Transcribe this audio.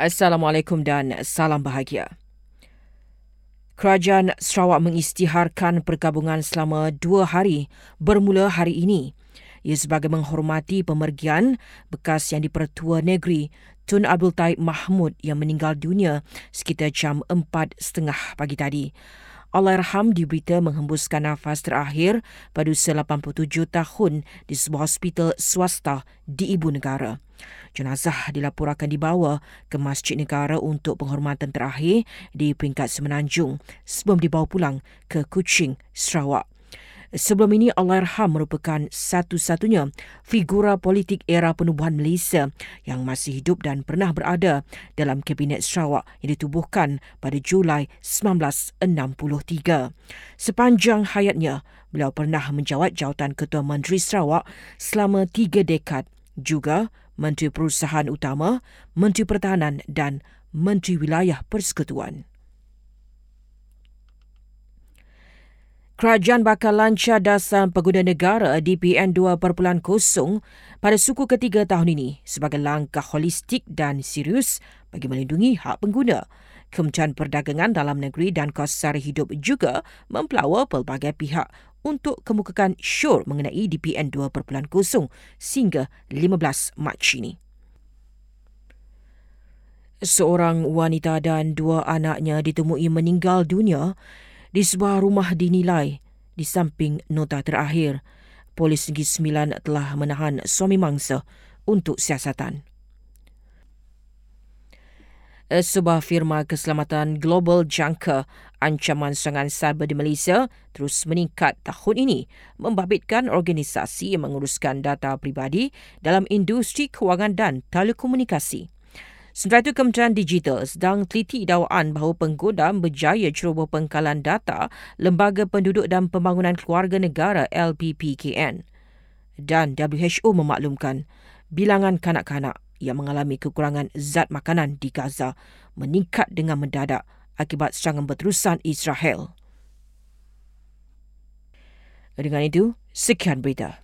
Assalamualaikum dan salam bahagia. Kerajaan Sarawak mengisytiharkan pergabungan selama dua hari bermula hari ini. Ia sebagai menghormati pemergian bekas yang dipertua negeri Tun Abdul Taib Mahmud yang meninggal dunia sekitar jam 4.30 pagi tadi. Allahyarham diberita menghembuskan nafas terakhir pada usia 87 tahun di sebuah hospital swasta di ibu negara. Jenazah dilaporkan dibawa ke Masjid Negara untuk penghormatan terakhir di peringkat Semenanjung sebelum dibawa pulang ke Kuching, Sarawak. Sebelum ini, Allahyarham merupakan satu-satunya figura politik era penubuhan Malaysia yang masih hidup dan pernah berada dalam Kabinet Sarawak yang ditubuhkan pada Julai 1963. Sepanjang hayatnya, beliau pernah menjawat jawatan Ketua Menteri Sarawak selama tiga dekad, juga Menteri Perusahaan Utama, Menteri Pertahanan dan Menteri Wilayah Persekutuan. Kerajaan bakal lancar dasar pengguna negara DPN 2.0 pada suku ketiga tahun ini sebagai langkah holistik dan serius bagi melindungi hak pengguna. Kementerian Perdagangan Dalam Negeri dan Kos Sara Hidup juga mempelawa pelbagai pihak untuk kemukakan syur mengenai DPN 2.0 sehingga 15 Mac ini. Seorang wanita dan dua anaknya ditemui meninggal dunia di sebuah rumah dinilai di samping nota terakhir. Polis Negeri Sembilan telah menahan suami mangsa untuk siasatan. Sebuah firma keselamatan global jangka ancaman serangan cyber di Malaysia terus meningkat tahun ini membabitkan organisasi yang menguruskan data pribadi dalam industri kewangan dan telekomunikasi. Sementara itu, Kementerian Digital sedang teliti dakwaan bahawa penggoda berjaya ceroboh pengkalan data Lembaga Penduduk dan Pembangunan Keluarga Negara LPPKN. Dan WHO memaklumkan bilangan kanak-kanak yang mengalami kekurangan zat makanan di Gaza meningkat dengan mendadak akibat serangan berterusan Israel. Dengan itu, sekian berita.